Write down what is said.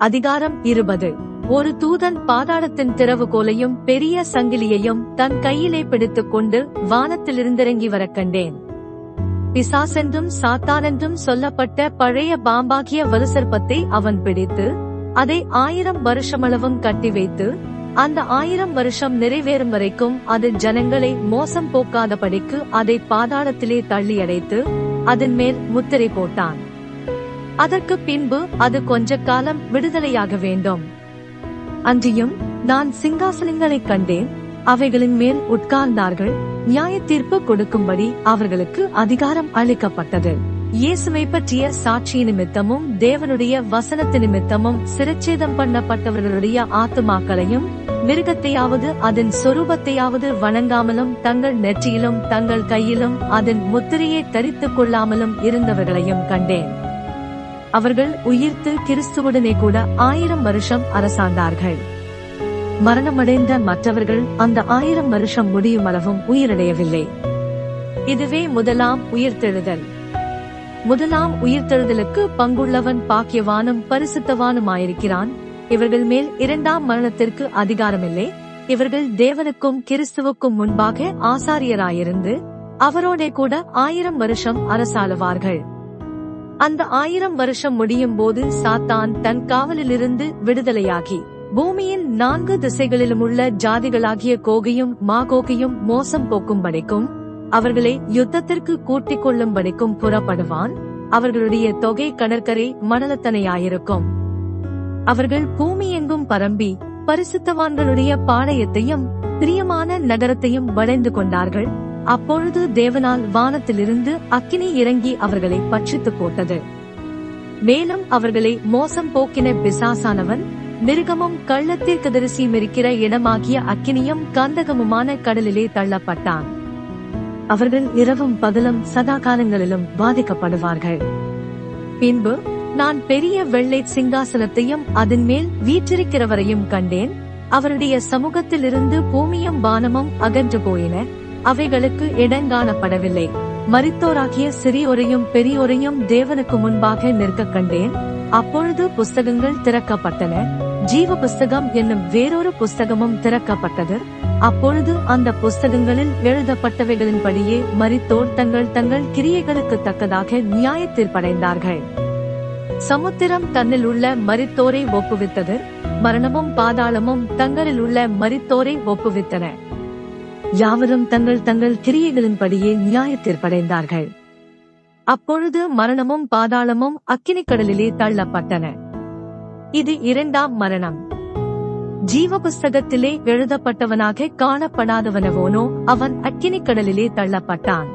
அதிகாரம் இருபது. ஒரு தூதன் பாதாளத்தின் திறவுகோலையும் பெரிய சங்கிலியையும் தன் கையிலே பிடித்துக் கொண்டு வானத்திலிருந்திறங்கி வரக் கண்டேன். பிசாசென்றும் சாத்தானென்றும் சொல்லப்பட்ட பழைய பாம்பாகிய வலுசற்பத்தை அவன் பிடித்து அதை ஆயிரம் வருஷமளவும் கட்டி வைத்து அந்த ஆயிரம் வருஷம் நிறைவேறும் வரைக்கும் அது ஜனங்களை மோசம் போக்காதபடிக்கு அதை பாதாளத்திலே தள்ளி அடைத்து அதன் மேல் முத்திரை போட்டான். அதற்கு பின்பு அது கொஞ்ச காலம் விடுதலையாக வேண்டும். அன்றியும் நான் சிங்காசனங்களைக் கண்டேன் அவைகளின் மேல் உட்கார்ந்தார்கள் நியாய தீர்ப்பு கொடுக்கும்படி அவர்களுக்கு அதிகாரம் அளிக்கப்பட்டது. இயேசுவை பற்றிய சாட்சி நிமித்தமும் தேவனுடைய வசனத்து நிமித்தமும் சிரச்சேதம் பண்ணப்பட்டவர்களுடைய ஆத்துமாக்களையும் மிருகத்தையாவது அதன் சொரூபத்தையாவது வணங்காமலும் தங்கள் நெற்றியிலும் தங்கள் கையிலும் அதன் முத்திரையை தரித்துக் கொள்ளாமலும் இருந்தவர்களையும் கண்டேன். அவர்கள் உயிர்த்து கிறிஸ்துவுடனே கூட ஆயிரம் வருஷம் அரசாண்டார்கள். மரணமடைந்த மற்றவர்கள் அந்த ஆயிரம் வருஷம் முடியும் அளவும் உயிரடையவில்லை. இதுவே முதலாம் உயிர்த்தெழுதல். முதலாம் உயிர்த்தெழுதலுக்கு பங்குள்ளவன் பாக்கியவானும் பரிசுத்தவானுமாயிருக்கிறான். இவர்கள் மேல் இரண்டாம் மரணத்திற்கு அதிகாரமில்லை. இவர்கள் தேவனுக்கும் கிறிஸ்துவுக்கும் முன்பாக ஆசாரியராயிருந்து அவரோடே கூட ஆயிரம் வருஷம் அரசாளுவார்கள். அந்த ஆயிரம் வருஷம் முடியும் போது சாத்தான் தன் காவலிலிருந்து விடுதலையாகி. பூமியின் நான்கு திசைகளிலும் உள்ள ஜாதிகளாகிய கோகையும் மாகோகையும் மோசம் போக்கும்படிக்கும் அவர்களை யுத்தத்திற்கு கூட்டிக் கொள்ளும்படிக்கும் புறப்படுவான். அவர்களுடைய தொகை கடற்கரை மணலத்தனையாயிருக்கும். அவர்கள் பூமி எங்கும் பரம்பி பரிசுத்தவான்களுடைய பாளையத்தையும் பிரியமான நகரத்தையும் வளைந்து கொண்டார்கள். அப்பொழுது தேவனால் வானத்திலிருந்து அக்கினி இறங்கி அவர்களை பட்சித்து போட்டது. மேலும் அவர்களை மோசம் போக்கின பிசாசானவன் மிருகமும் கள்ளத்தீர்க்கதரிசியும் இருக்கிற இடமாகிய அக்கினியும் கந்தகமுமான கடலிலே தள்ளப்பட்டான். அவர்கள் இரவும் பகலும் சதா காலங்களிலும் பாதிக்கப்படுவார்கள். பின்பு நான் பெரிய வெள்ளை சிங்காசனத்தையும் அதன் மேல் வீற்றிருக்கிறவரையும் கண்டேன் அவருடைய சமூகத்திலிருந்து பூமியும் வானமும் அகன்று போயின. அவைகளுக்கு இடங்காணப்படவில்லை மரித்தோராகிய சிறியோரையும் பெரியோரையும் தேவனுக்கு முன்பாக நிற்க கண்டேன். அப்பொழுது புஸ்தகங்கள் திறக்கப்பட்டன. ஜீவ புஸ்தகம் என்னும் வேறொரு புஸ்தகமும் திறக்கப்பட்டது. அப்பொழுது அந்த புஸ்தகங்களில் எழுதப்பட்டவைகளின்படியே மரித்தோர் தங்கள் தங்கள் கிரியைகளுக்கு தக்கதாக நியாயத்தீர்ப்படைந்தார்கள் சமுத்திரம் தன்னில் உள்ள மரித்தோரை ஒப்புவித்தது. மரணமும் பாதாளமும் தங்களில் உள்ள மரித்தோரை ஒப்புவித்தன. யாவரும் தங்கள் தங்கள் கிரியைகளின்படியே நியாயத்தீர்ப்படைந்தார்கள். அப்பொழுது மரணமும் பாதாளமும் அக்கினிக் கடலிலே தள்ளப்பட்டன. இது இரண்டாம் மரணம். ஜீவ புஸ்தகத்திலே எழுதப்பட்டவனாக காணப்படாதவனவோனோ அவன் அக்கினிக் கடலிலே தள்ளப்பட்டான்.